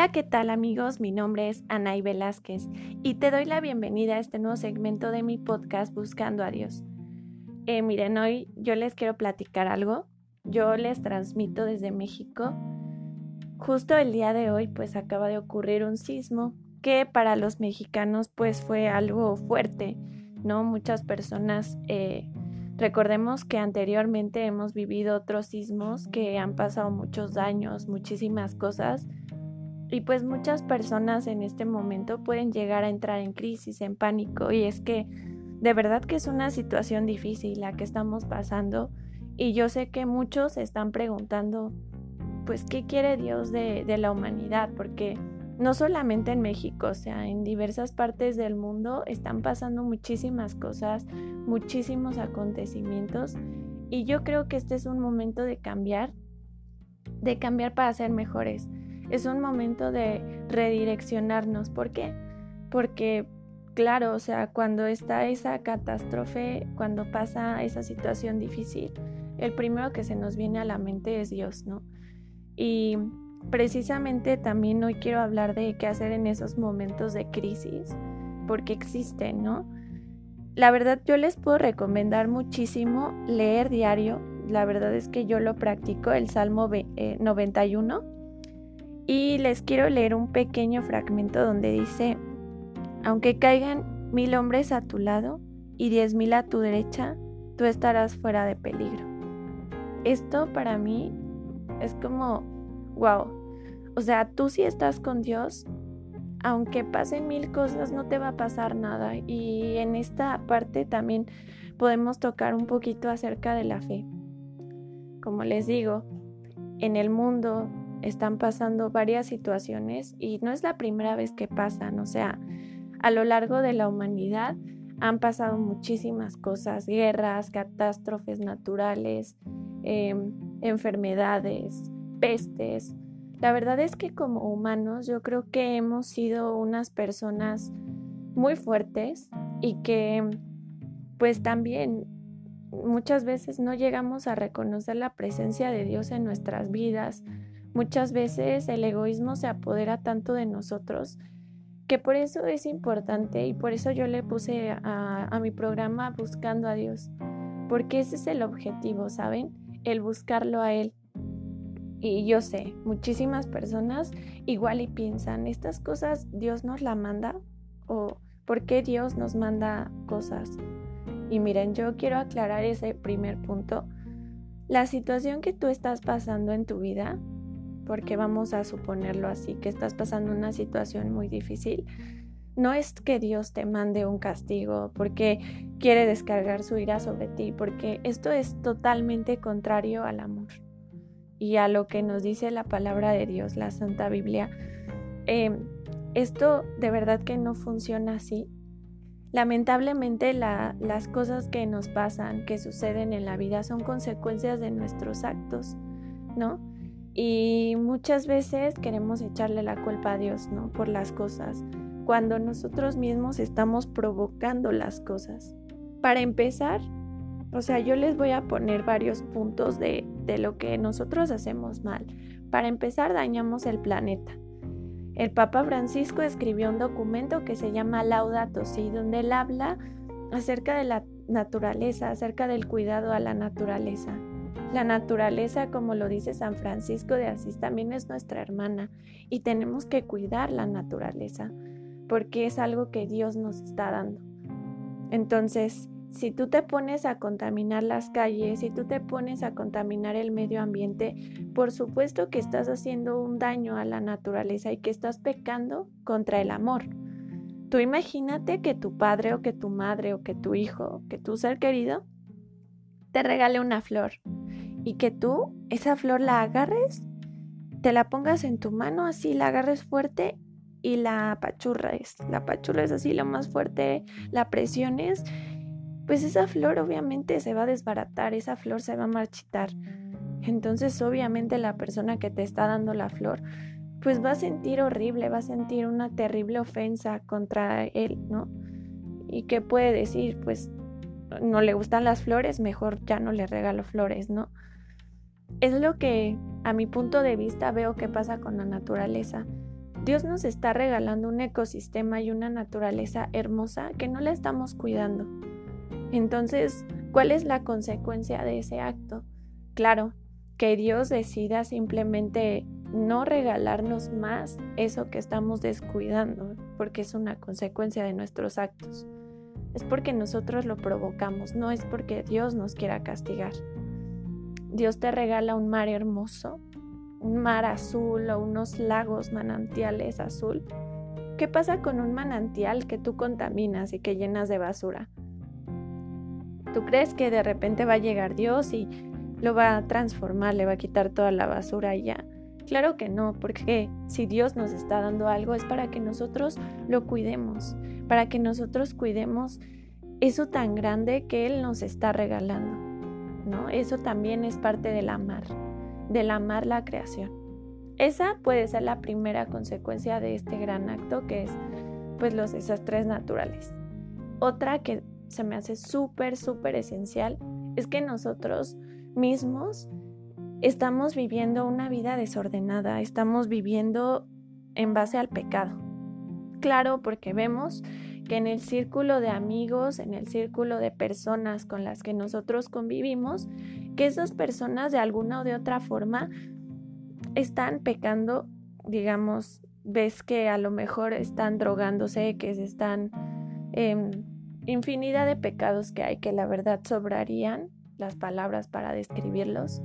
Hola, ¿qué tal amigos? Mi nombre es Anaí Velázquez y te doy la bienvenida a este nuevo segmento de mi podcast Buscando a Dios. Eh, miren, hoy yo les quiero platicar algo. Yo les transmito desde México. Justo el día de hoy pues acaba de ocurrir un sismo que para los mexicanos pues fue algo fuerte, ¿no? Muchas personas, eh, recordemos que anteriormente hemos vivido otros sismos que han pasado muchos daños, muchísimas cosas y pues muchas personas en este momento pueden llegar a entrar en crisis, en pánico. Y es que de verdad que es una situación difícil la que estamos pasando. Y yo sé que muchos están preguntando, pues, ¿qué quiere Dios de, de la humanidad? Porque no solamente en México, o sea, en diversas partes del mundo están pasando muchísimas cosas, muchísimos acontecimientos. Y yo creo que este es un momento de cambiar, de cambiar para ser mejores es un momento de redireccionarnos. ¿Por qué? Porque, claro, o sea, cuando está esa catástrofe, cuando pasa esa situación difícil, el primero que se nos viene a la mente es Dios, ¿no? Y precisamente también hoy quiero hablar de qué hacer en esos momentos de crisis, porque existen, ¿no? La verdad yo les puedo recomendar muchísimo leer diario. La verdad es que yo lo practico, el Salmo 91 y les quiero leer un pequeño fragmento donde dice, aunque caigan mil hombres a tu lado y diez mil a tu derecha, tú estarás fuera de peligro. Esto para mí es como, wow. O sea, tú si estás con Dios, aunque pasen mil cosas, no te va a pasar nada. Y en esta parte también podemos tocar un poquito acerca de la fe. Como les digo, en el mundo están pasando varias situaciones y no es la primera vez que pasan, o sea, a lo largo de la humanidad han pasado muchísimas cosas, guerras, catástrofes naturales, em, enfermedades, pestes. La verdad es que como humanos yo creo que hemos sido unas personas muy fuertes y que pues también muchas veces no llegamos a reconocer la presencia de Dios en nuestras vidas, Muchas veces el egoísmo se apodera tanto de nosotros que por eso es importante y por eso yo le puse a, mi programa buscando a Dios, porque ese es el objetivo, ¿saben? El buscarlo a Él. Y yo sé, muchísimas personas igual y piensan, ¿estas cosas Dios nos la manda? ¿O por qué Dios nos manda cosas? Y miren, yo quiero aclarar ese primer punto. La situación que tú estás pasando en tu vida porque vamos a suponerlo así, que estás pasando una situación muy difícil, no es que Dios te mande un castigo porque quiere descargar su ira sobre ti, porque esto es totalmente contrario al amor y a lo que nos dice la palabra de Dios, la Santa Biblia. Em, esto de verdad que no funciona así. Lamentablemente las cosas que nos pasan, que suceden en la vida, son consecuencias de nuestros actos, ¿no? Y muchas veces queremos echarle la culpa a Dios, ¿no? Por las cosas, cuando nosotros mismos estamos provocando las cosas. Para empezar, o sea, yo les voy a poner varios puntos de, de lo que nosotros hacemos mal. Para empezar, dañamos el planeta. El Papa Francisco escribió un documento que se llama Laudato Si, donde él habla acerca de la naturaleza, acerca del cuidado a la naturaleza. La naturaleza, como lo dice San Francisco de Asís, también es nuestra hermana y tenemos que cuidar la naturaleza porque es algo que Dios nos está dando. Entonces, si tú te pones a contaminar las calles, si tú te pones a contaminar el medio ambiente, por supuesto que estás haciendo un daño a la naturaleza y que estás pecando contra el amor. Tú imagínate que tu padre o que tu madre o que tu hijo, que tu ser querido, te regale una flor y que tú esa flor la agarres, te la pongas en tu mano así, la agarres fuerte y la apachurres. La apachurres así lo más fuerte, la presiones, pues esa flor obviamente se va a desbaratar, esa flor se va a marchitar. Entonces obviamente la persona que te está dando la flor pues va a sentir horrible, va a sentir una terrible ofensa contra él, ¿no? ¿Y qué puede decir? Pues no le gustan las flores, mejor ya no le regalo flores, ¿no? Es lo que a mi punto de vista veo que pasa con la naturaleza. Dios nos está regalando un ecosistema y una naturaleza hermosa que no la estamos cuidando. Entonces, ¿cuál es la consecuencia de ese acto? Claro, que Dios decida simplemente no regalarnos más eso que estamos descuidando, porque es una consecuencia de nuestros actos. Es porque nosotros lo provocamos, no es porque Dios nos quiera castigar. Dios te regala un mar hermoso, un mar azul o unos lagos manantiales azul. ¿Qué pasa con un manantial que tú contaminas y que llenas de basura? ¿Tú crees que de repente va a llegar Dios y lo va a transformar, le va a quitar toda la basura y ya? Claro que no, porque si Dios nos está dando algo es para que nosotros lo cuidemos, para que nosotros cuidemos eso tan grande que Él nos está regalando. Eso también es parte del amar, del amar la creación. Esa puede ser la primera consecuencia de este gran acto que es pues los desastres naturales. Otra que se me hace súper, súper esencial es que nosotros mismos estamos viviendo una vida desordenada, estamos viviendo en base al pecado. Claro, porque vemos que en el círculo de amigos, en el círculo de personas con las que nosotros convivimos, que esas personas de alguna o de otra forma están pecando, digamos, ves que a lo mejor están drogándose, que se están eh, infinidad de pecados que hay que la verdad sobrarían las palabras para describirlos.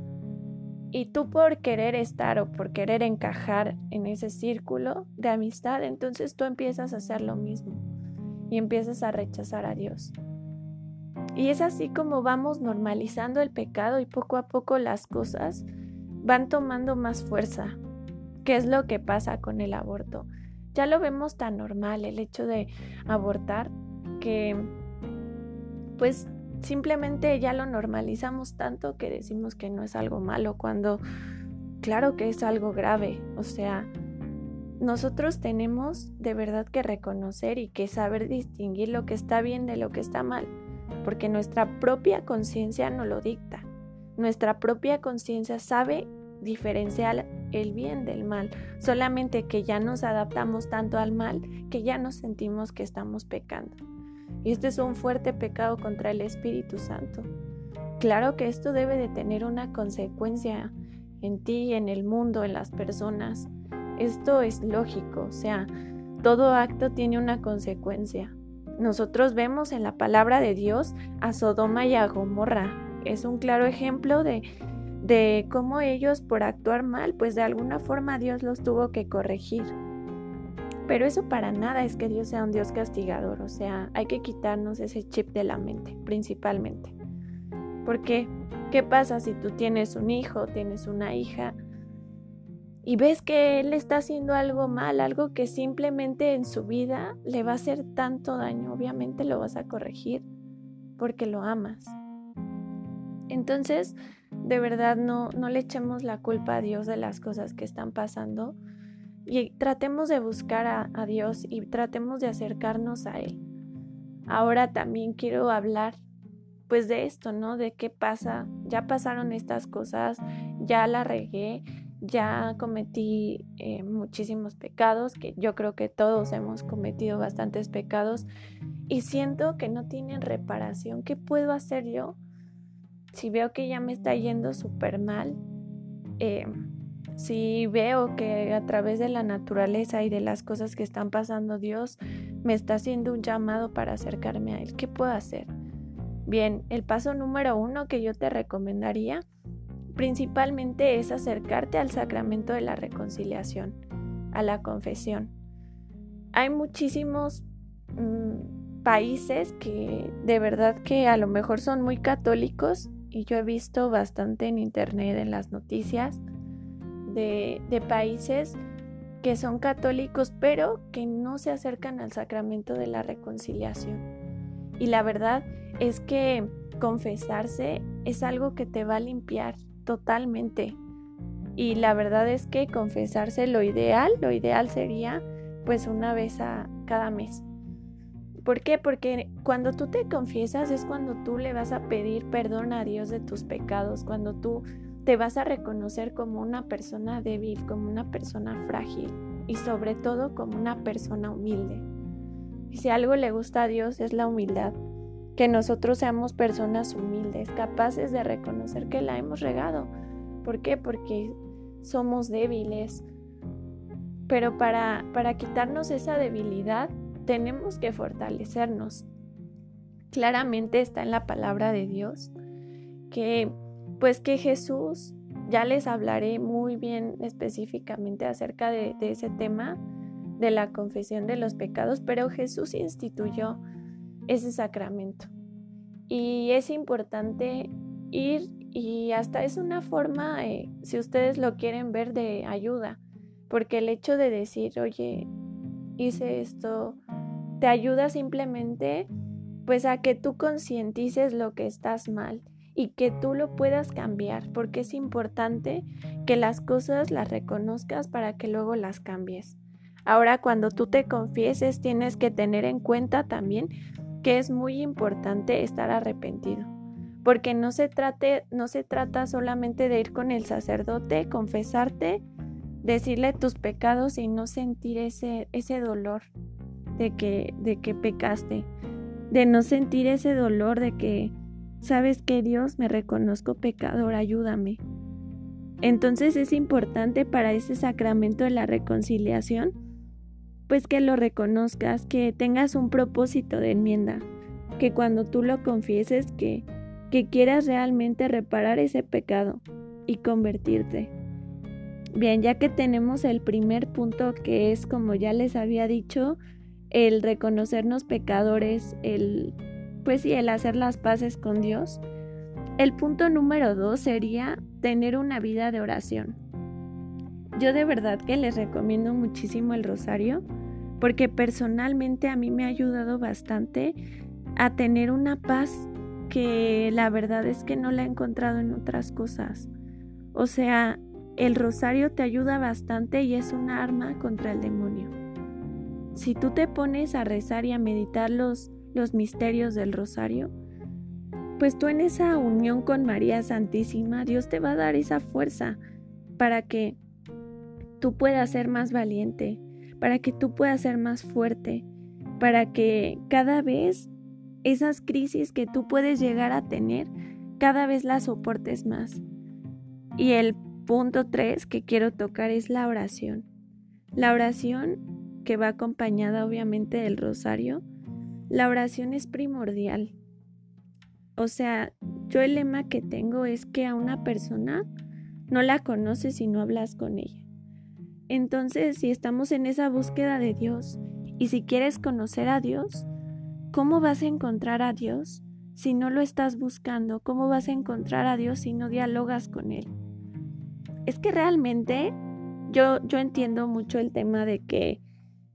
Y tú por querer estar o por querer encajar en ese círculo de amistad, entonces tú empiezas a hacer lo mismo y empiezas a rechazar a Dios. Y es así como vamos normalizando el pecado y poco a poco las cosas van tomando más fuerza. ¿Qué es lo que pasa con el aborto? Ya lo vemos tan normal el hecho de abortar que pues simplemente ya lo normalizamos tanto que decimos que no es algo malo cuando claro que es algo grave. O sea, nosotros tenemos de verdad que reconocer y que saber distinguir lo que está bien de lo que está mal, porque nuestra propia conciencia nos lo dicta. Nuestra propia conciencia sabe diferenciar el bien del mal, solamente que ya nos adaptamos tanto al mal que ya nos sentimos que estamos pecando. Y este es un fuerte pecado contra el Espíritu Santo. Claro que esto debe de tener una consecuencia en ti, en el mundo, en las personas. Esto es lógico, o sea, todo acto tiene una consecuencia. Nosotros vemos en la palabra de Dios a Sodoma y a Gomorra. Es un claro ejemplo de, de cómo ellos por actuar mal, pues de alguna forma Dios los tuvo que corregir. Pero eso para nada es que Dios sea un Dios castigador, o sea, hay que quitarnos ese chip de la mente, principalmente. Porque, ¿qué pasa si tú tienes un hijo, tienes una hija y ves que él está haciendo algo mal, algo que simplemente en su vida le va a hacer tanto daño? Obviamente lo vas a corregir porque lo amas. Entonces, de verdad no, no le echemos la culpa a Dios de las cosas que están pasando y tratemos de buscar a, Dios y tratemos de acercarnos a Él. Ahora también quiero hablar pues de esto, ¿no? De qué pasa, ya pasaron estas cosas, ya la regué, ya cometí eh, muchísimos pecados, que yo creo que todos hemos cometido bastantes pecados y siento que no tienen reparación. ¿Qué puedo hacer yo si veo que ya me está yendo súper mal? Eh, si veo que a través de la naturaleza y de las cosas que están pasando Dios me está haciendo un llamado para acercarme a Él, ¿qué puedo hacer? Bien, el paso número uno que yo te recomendaría principalmente es acercarte al sacramento de la reconciliación, a la confesión. Hay muchísimos mm, países que de verdad que a lo mejor son muy católicos y yo he visto bastante en internet, en las noticias, de, países que son católicos, pero que no se acercan al sacramento de la reconciliación. Y la verdad es que confesarse es algo que te va a limpiar totalmente. Y la verdad es que confesarse lo ideal, lo ideal sería pues una vez a cada mes. ¿Por qué? Porque cuando tú te confiesas es cuando tú le vas a pedir perdón a Dios de tus pecados, cuando tú te vas a reconocer como una persona débil, como una persona frágil. y sobre todo como una persona humilde. Y si algo le gusta a Dios es la humildad, que nosotros seamos personas humildes, capaces de reconocer que la hemos regado. ¿Por qué? Porque somos débiles. Pero para, para quitarnos esa debilidad tenemos que fortalecernos. Claramente está en la palabra de Dios que pues que Jesús, ya les hablaré muy bien específicamente acerca de, de ese tema, de la confesión de los pecados, pero Jesús instituyó ese sacramento. Y es importante ir y hasta es una forma, eh, si ustedes lo quieren ver, de ayuda, porque el hecho de decir, oye, hice esto, te ayuda simplemente pues a que tú concientices lo que estás mal y que tú lo puedas cambiar, porque es importante que las cosas las reconozcas para que luego las cambies. Ahora cuando tú te confieses tienes que tener en cuenta también que es muy importante estar arrepentido, porque no se, trate, no se trata solamente de ir con el sacerdote, confesarte, decirle tus pecados y no sentir ese, ese dolor de que, de que pecaste, de no sentir ese dolor de que, sabes que Dios me reconozco pecador, ayúdame. Entonces es importante para ese sacramento de la reconciliación pues que lo reconozcas, que tengas un propósito de enmienda, que cuando tú lo confieses que, que quieras realmente reparar ese pecado y convertirte. Bien, ya que tenemos el primer punto que es, como ya les había dicho, el reconocernos pecadores, el, pues sí, el hacer las paces con Dios. El punto número dos sería tener una vida de oración. Yo de verdad que les recomiendo muchísimo el rosario porque personalmente a mí me ha ayudado bastante a tener una paz que la verdad es que no la he encontrado en otras cosas. O sea, el rosario te ayuda bastante y es un arma contra el demonio. Si tú te pones a rezar y a meditar los, los misterios del rosario, pues tú en esa unión con María Santísima, Dios te va a dar esa fuerza para que tú puedas ser más valiente, para que tú puedas ser más fuerte, para que cada vez esas crisis que tú puedes llegar a tener, cada vez las soportes más. Y el punto tres que quiero tocar es la oración. La oración que va acompañada obviamente del rosario, la oración es primordial. O sea, yo el lema que tengo es que a una persona no la conoces si no hablas con ella. Entonces, si estamos en esa búsqueda de Dios y si quieres conocer a Dios, ¿cómo vas a encontrar a Dios si no lo estás buscando? ¿Cómo vas a encontrar a Dios si no dialogas con Él? Es que realmente yo, yo entiendo mucho el tema de que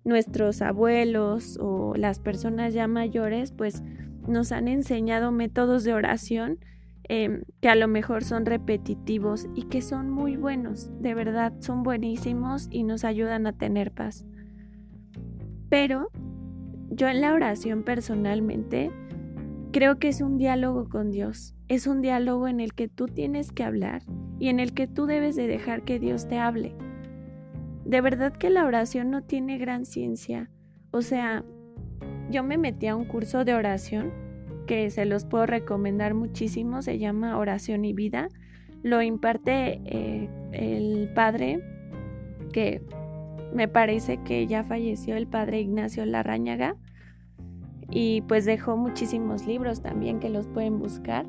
nuestros abuelos o las personas ya mayores pues nos han enseñado métodos de oración Em, que a lo mejor son repetitivos y que son muy buenos, de verdad son buenísimos y nos ayudan a tener paz. Pero yo en la oración personalmente creo que es un diálogo con Dios, es un diálogo en el que tú tienes que hablar y en el que tú debes de dejar que Dios te hable. De verdad que la oración no tiene gran ciencia, o sea, yo me metí a un curso de oración que se los puedo recomendar muchísimo, se llama Oración y Vida. Lo imparte eh, el padre que me parece que ya falleció el padre Ignacio Larrañaga y pues dejó muchísimos libros también que los pueden buscar.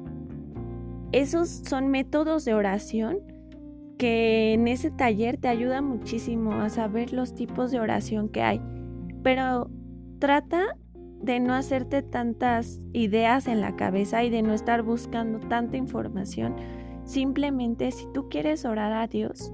Esos son métodos de oración que en ese taller te ayuda muchísimo a saber los tipos de oración que hay. Pero trata de no hacerte tantas ideas en la cabeza y de no estar buscando tanta información. Simplemente si tú quieres orar a Dios,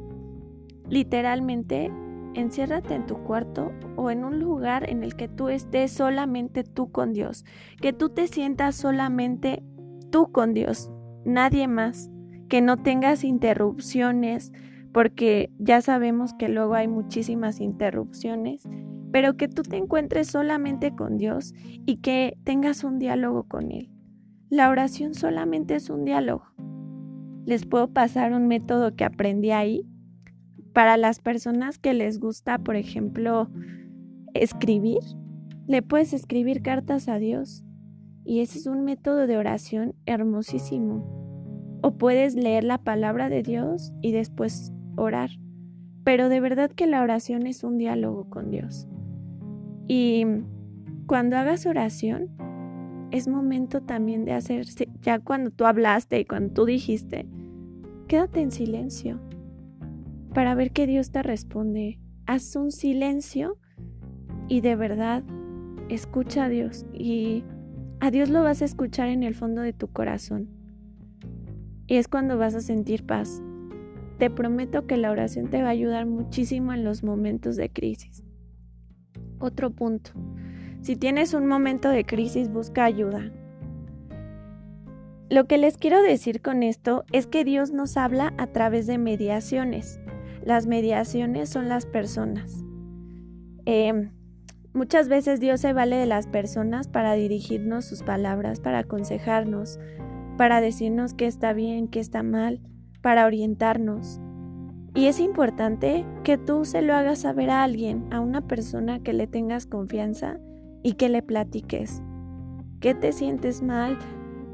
literalmente enciérrate en tu cuarto o en un lugar en el que tú estés solamente tú con Dios, que tú te sientas solamente tú con Dios, nadie más, que no tengas interrupciones, porque ya sabemos que luego hay muchísimas interrupciones pero que tú te encuentres solamente con Dios y que tengas un diálogo con Él. La oración solamente es un diálogo. Les puedo pasar un método que aprendí ahí para las personas que les gusta, por ejemplo, escribir, le puedes escribir cartas a Dios. Y ese es un método de oración hermosísimo. O puedes leer la palabra de Dios y después orar. Pero de verdad que la oración es un diálogo con Dios. Y cuando hagas oración, es momento también de hacerse, ya cuando tú hablaste y cuando tú dijiste, quédate en silencio para ver que Dios te responde. Haz un silencio y de verdad escucha a Dios y a Dios lo vas a escuchar en el fondo de tu corazón. Y es cuando vas a sentir paz. Te prometo que la oración te va a ayudar muchísimo en los momentos de crisis. Otro punto. Si tienes un momento de crisis, busca ayuda. Lo que les quiero decir con esto es que Dios nos habla a través de mediaciones. Las mediaciones son las personas. Em, muchas veces Dios se vale de las personas para dirigirnos sus palabras, para aconsejarnos, para decirnos qué está bien, qué está mal, para orientarnos. Y es importante que tú se lo hagas saber a alguien, a una persona que le tengas confianza y que le platiques. ¿Qué te sientes mal?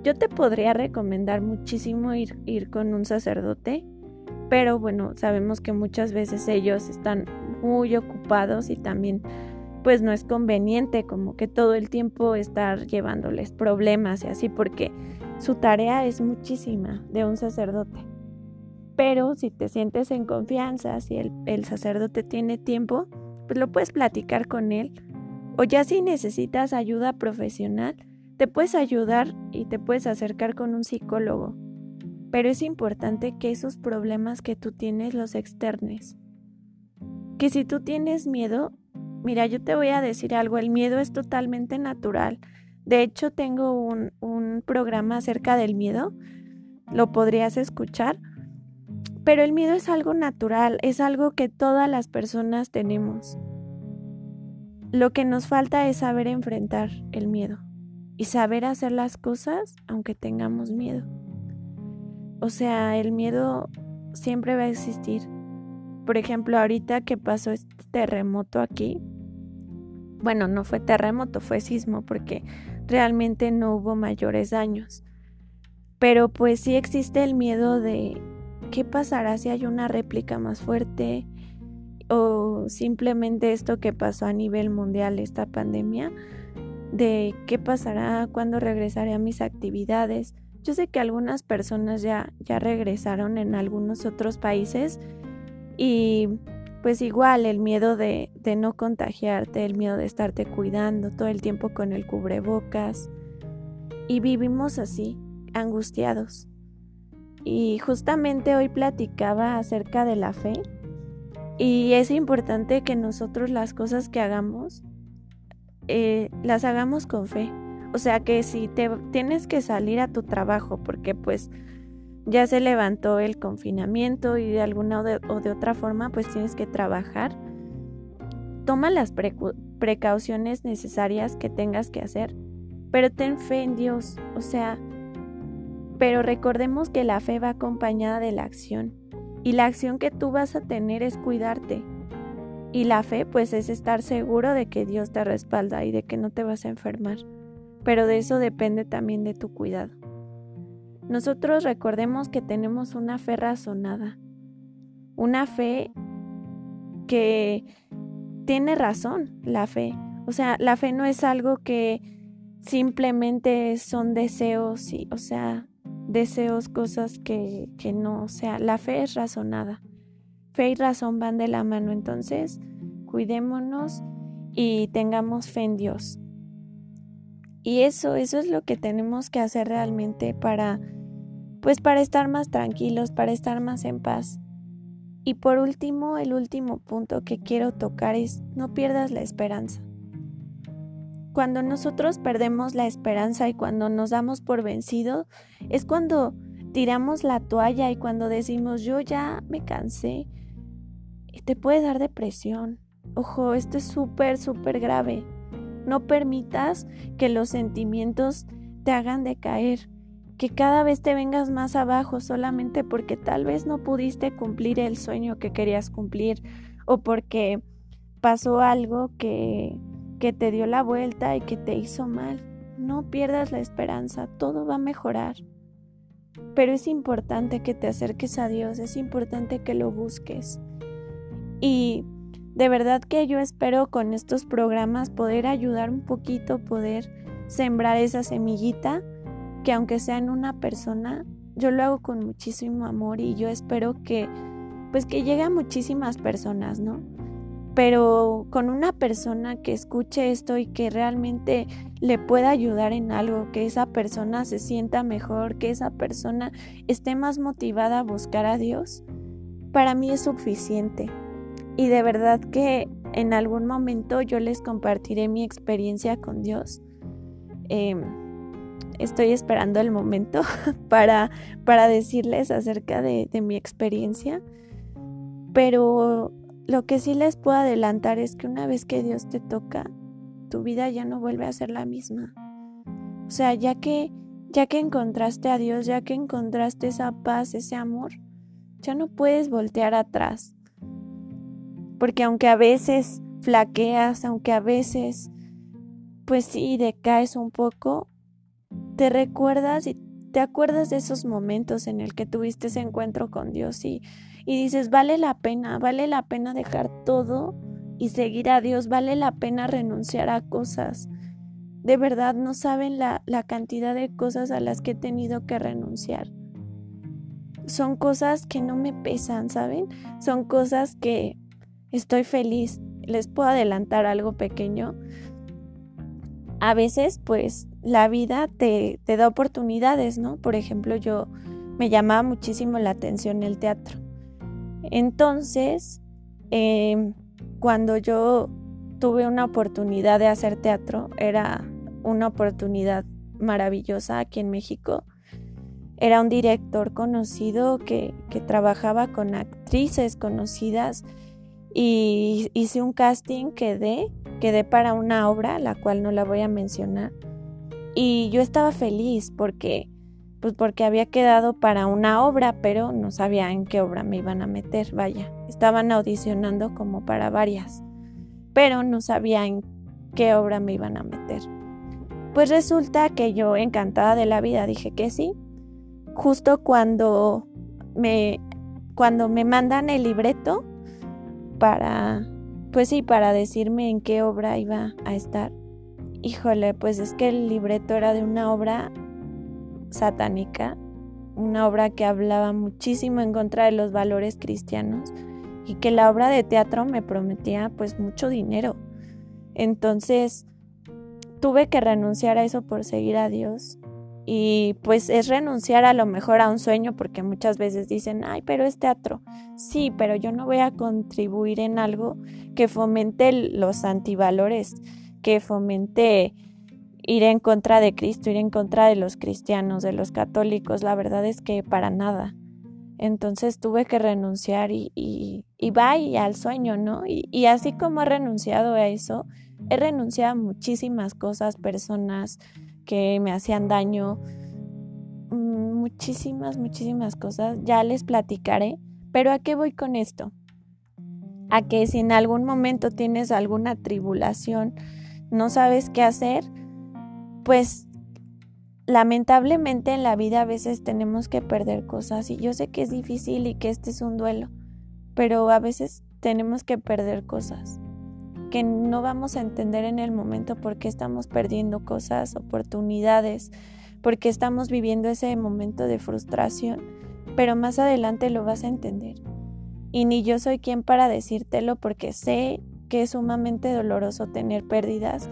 Yo te podría recomendar muchísimo ir, ir con un sacerdote, pero bueno, sabemos que muchas veces ellos están muy ocupados y también pues no es conveniente como que todo el tiempo estar llevándoles problemas y así porque su tarea es muchísima de un sacerdote. Pero si te sientes en confianza, si el, sacerdote tiene tiempo, pues lo puedes platicar con él o ya si necesitas ayuda profesional, te puedes ayudar y te puedes acercar con un psicólogo. Pero es importante que esos problemas que tú tienes los externes. Que si tú tienes miedo, mira, yo te voy a decir algo, el miedo es totalmente natural. De hecho, tengo un programa acerca del miedo, lo podrías escuchar. Pero el miedo es algo natural, es algo que todas las personas tenemos. Lo que nos falta es saber enfrentar el miedo y saber hacer las cosas aunque tengamos miedo. O sea, el miedo siempre va a existir. Por ejemplo, ahorita que pasó este terremoto aquí, bueno, no fue terremoto, fue sismo porque realmente no hubo mayores daños. Pero pues sí existe el miedo de qué pasará si hay una réplica más fuerte, o simplemente esto que pasó a nivel mundial, esta pandemia, de qué pasará, cuándo regresaré a mis actividades. Yo sé que algunas personas ya, ya regresaron en algunos otros países y pues igual el miedo de, de no contagiarte, el miedo de estarte cuidando todo el tiempo con el cubrebocas. Y vivimos así, angustiados. Y justamente hoy platicaba acerca de la fe y es importante que nosotros las cosas que hagamos, eh, las hagamos con fe. O sea que si te tienes que salir a tu trabajo porque pues ya se levantó el confinamiento y de alguna o de, otra forma pues tienes que trabajar, toma las precauciones necesarias que tengas que hacer, pero ten fe en Dios. O sea, pero recordemos que la fe va acompañada de la acción. Y la acción que tú vas a tener es cuidarte. Y la fe pues es estar seguro de que Dios te respalda y de que no te vas a enfermar. Pero de eso depende también de tu cuidado. Nosotros recordemos que tenemos una fe razonada. Una fe que tiene razón, la fe. O sea, la fe no es algo que simplemente son deseos y, o sea, deseos, cosas que, que no, o sea, la fe es razonada. Fe y razón van de la mano, entonces cuidémonos y tengamos fe en Dios. Y eso, eso es lo que tenemos que hacer realmente para, pues para estar más tranquilos, para estar más en paz. Y por último, el último punto que quiero tocar es no pierdas la esperanza. Cuando nosotros perdemos la esperanza y cuando nos damos por vencido, es cuando tiramos la toalla y cuando decimos yo ya me cansé. Te puede dar depresión. Ojo, esto es súper, súper grave. No permitas que los sentimientos te hagan decaer. que cada vez te vengas más abajo solamente porque tal vez no pudiste cumplir el sueño que querías cumplir o porque pasó algo que, que te dio la vuelta y que te hizo mal. No pierdas la esperanza, todo va a mejorar. Pero es importante que te acerques a Dios, es importante que lo busques. Y de verdad que yo espero con estos programas poder ayudar un poquito, poder sembrar esa semillita que aunque sea en una persona, yo lo hago con muchísimo amor y yo espero que pues que llegue a muchísimas personas, ¿no? Pero con una persona que escuche esto y que realmente le pueda ayudar en algo, que esa persona se sienta mejor, que esa persona esté más motivada a buscar a Dios, para mí es suficiente. Y de verdad que en algún momento yo les compartiré mi experiencia con Dios. Eh, estoy esperando el momento para, para decirles acerca de mi experiencia. Pero lo que sí les puedo adelantar es que una vez que Dios te toca, tu vida ya no vuelve a ser la misma. O sea, ya que ya que encontraste a Dios, ya que encontraste esa paz, ese amor, ya no puedes voltear atrás. Porque aunque a veces flaqueas, aunque a veces pues sí decaes un poco, te recuerdas y te acuerdas de esos momentos en el que tuviste ese encuentro con Dios y, y dices, vale la pena, vale la pena dejar todo y seguir a Dios, vale la pena renunciar a cosas. De verdad no saben la, la cantidad de cosas a las que he tenido que renunciar. Son cosas que no me pesan, ¿saben? Son cosas que estoy feliz. Les puedo adelantar algo pequeño a veces pues la vida te, te, da oportunidades, ¿no? Por ejemplo, yo me llamaba muchísimo la atención el teatro. Entonces, em, cuando yo tuve una oportunidad de hacer teatro, era una oportunidad maravillosa aquí en México. Era un director conocido que, trabajaba con actrices conocidas y hice un casting, quedé quedé para una obra, la cual no la voy a mencionar. Y yo estaba feliz porque pues porque había quedado para una obra, pero no sabía en qué obra me iban a meter, vaya. Estaban audicionando como para varias, pero no sabía en qué obra me iban a meter. Pues resulta que yo encantada de la vida dije que sí. Justo cuando me cuando me mandan el libreto para pues sí, para decirme en qué obra iba a estar. Híjole, pues es que el libreto era de una obra satánica, una obra que hablaba muchísimo en contra de los valores cristianos y que la obra de teatro me prometía pues mucho dinero. Entonces tuve que renunciar a eso por seguir a Dios y pues es renunciar a lo mejor a un sueño porque muchas veces dicen, ay, pero es teatro. Sí, pero yo no voy a contribuir en algo que fomente los antivalores, que fomente ir en contra de Cristo, ir en contra de los cristianos, de los católicos. La verdad es que para nada. Entonces tuve que renunciar y, y, y vaya al sueño, ¿no? Y, y así como he renunciado a eso, he renunciado a muchísimas cosas, personas, que me hacían daño, mm, muchísimas, muchísimas cosas, ya les platicaré, pero ¿a qué voy con esto? A que si en algún momento tienes alguna tribulación, no sabes qué hacer, pues lamentablemente en la vida a veces tenemos que perder cosas y yo sé que es difícil y que este es un duelo, pero a veces tenemos que perder cosas que no vamos a entender en el momento por qué estamos perdiendo cosas, oportunidades, porque estamos viviendo ese momento de frustración, pero más adelante lo vas a entender. Y ni yo soy quien para decírtelo porque sé que es sumamente doloroso tener pérdidas,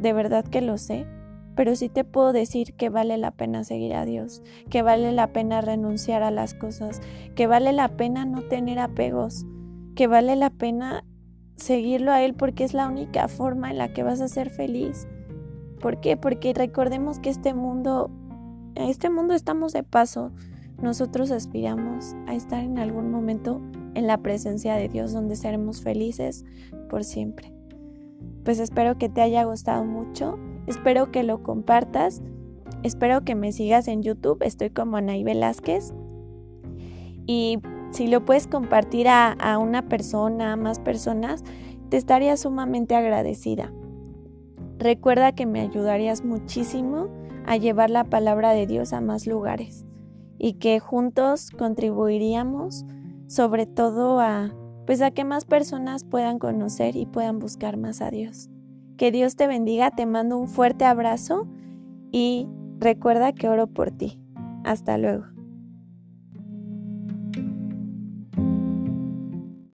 de verdad que lo sé, pero sí te puedo decir que vale la pena seguir a Dios, que vale la pena renunciar a las cosas, que vale la pena no tener apegos, que vale la pena seguirlo a Él porque es la única forma en la que vas a ser feliz. ¿Por qué? Porque recordemos que este mundo, en este mundo estamos de paso. Nosotros aspiramos a estar en algún momento en la presencia de Dios donde seremos felices por siempre. Pues espero que te haya gustado mucho, espero que lo compartas Espero que me sigas en YouTube, estoy como Anaí Velázquez. Y si lo puedes compartir a, a una persona, a más personas, te estaría sumamente agradecida. Recuerda que me ayudarías muchísimo a llevar la palabra de Dios a más lugares y que juntos contribuiríamos sobre todo a pues a que más personas puedan conocer y puedan buscar más a Dios. Que Dios te bendiga, te mando un fuerte abrazo y recuerda que oro por ti. Hasta luego.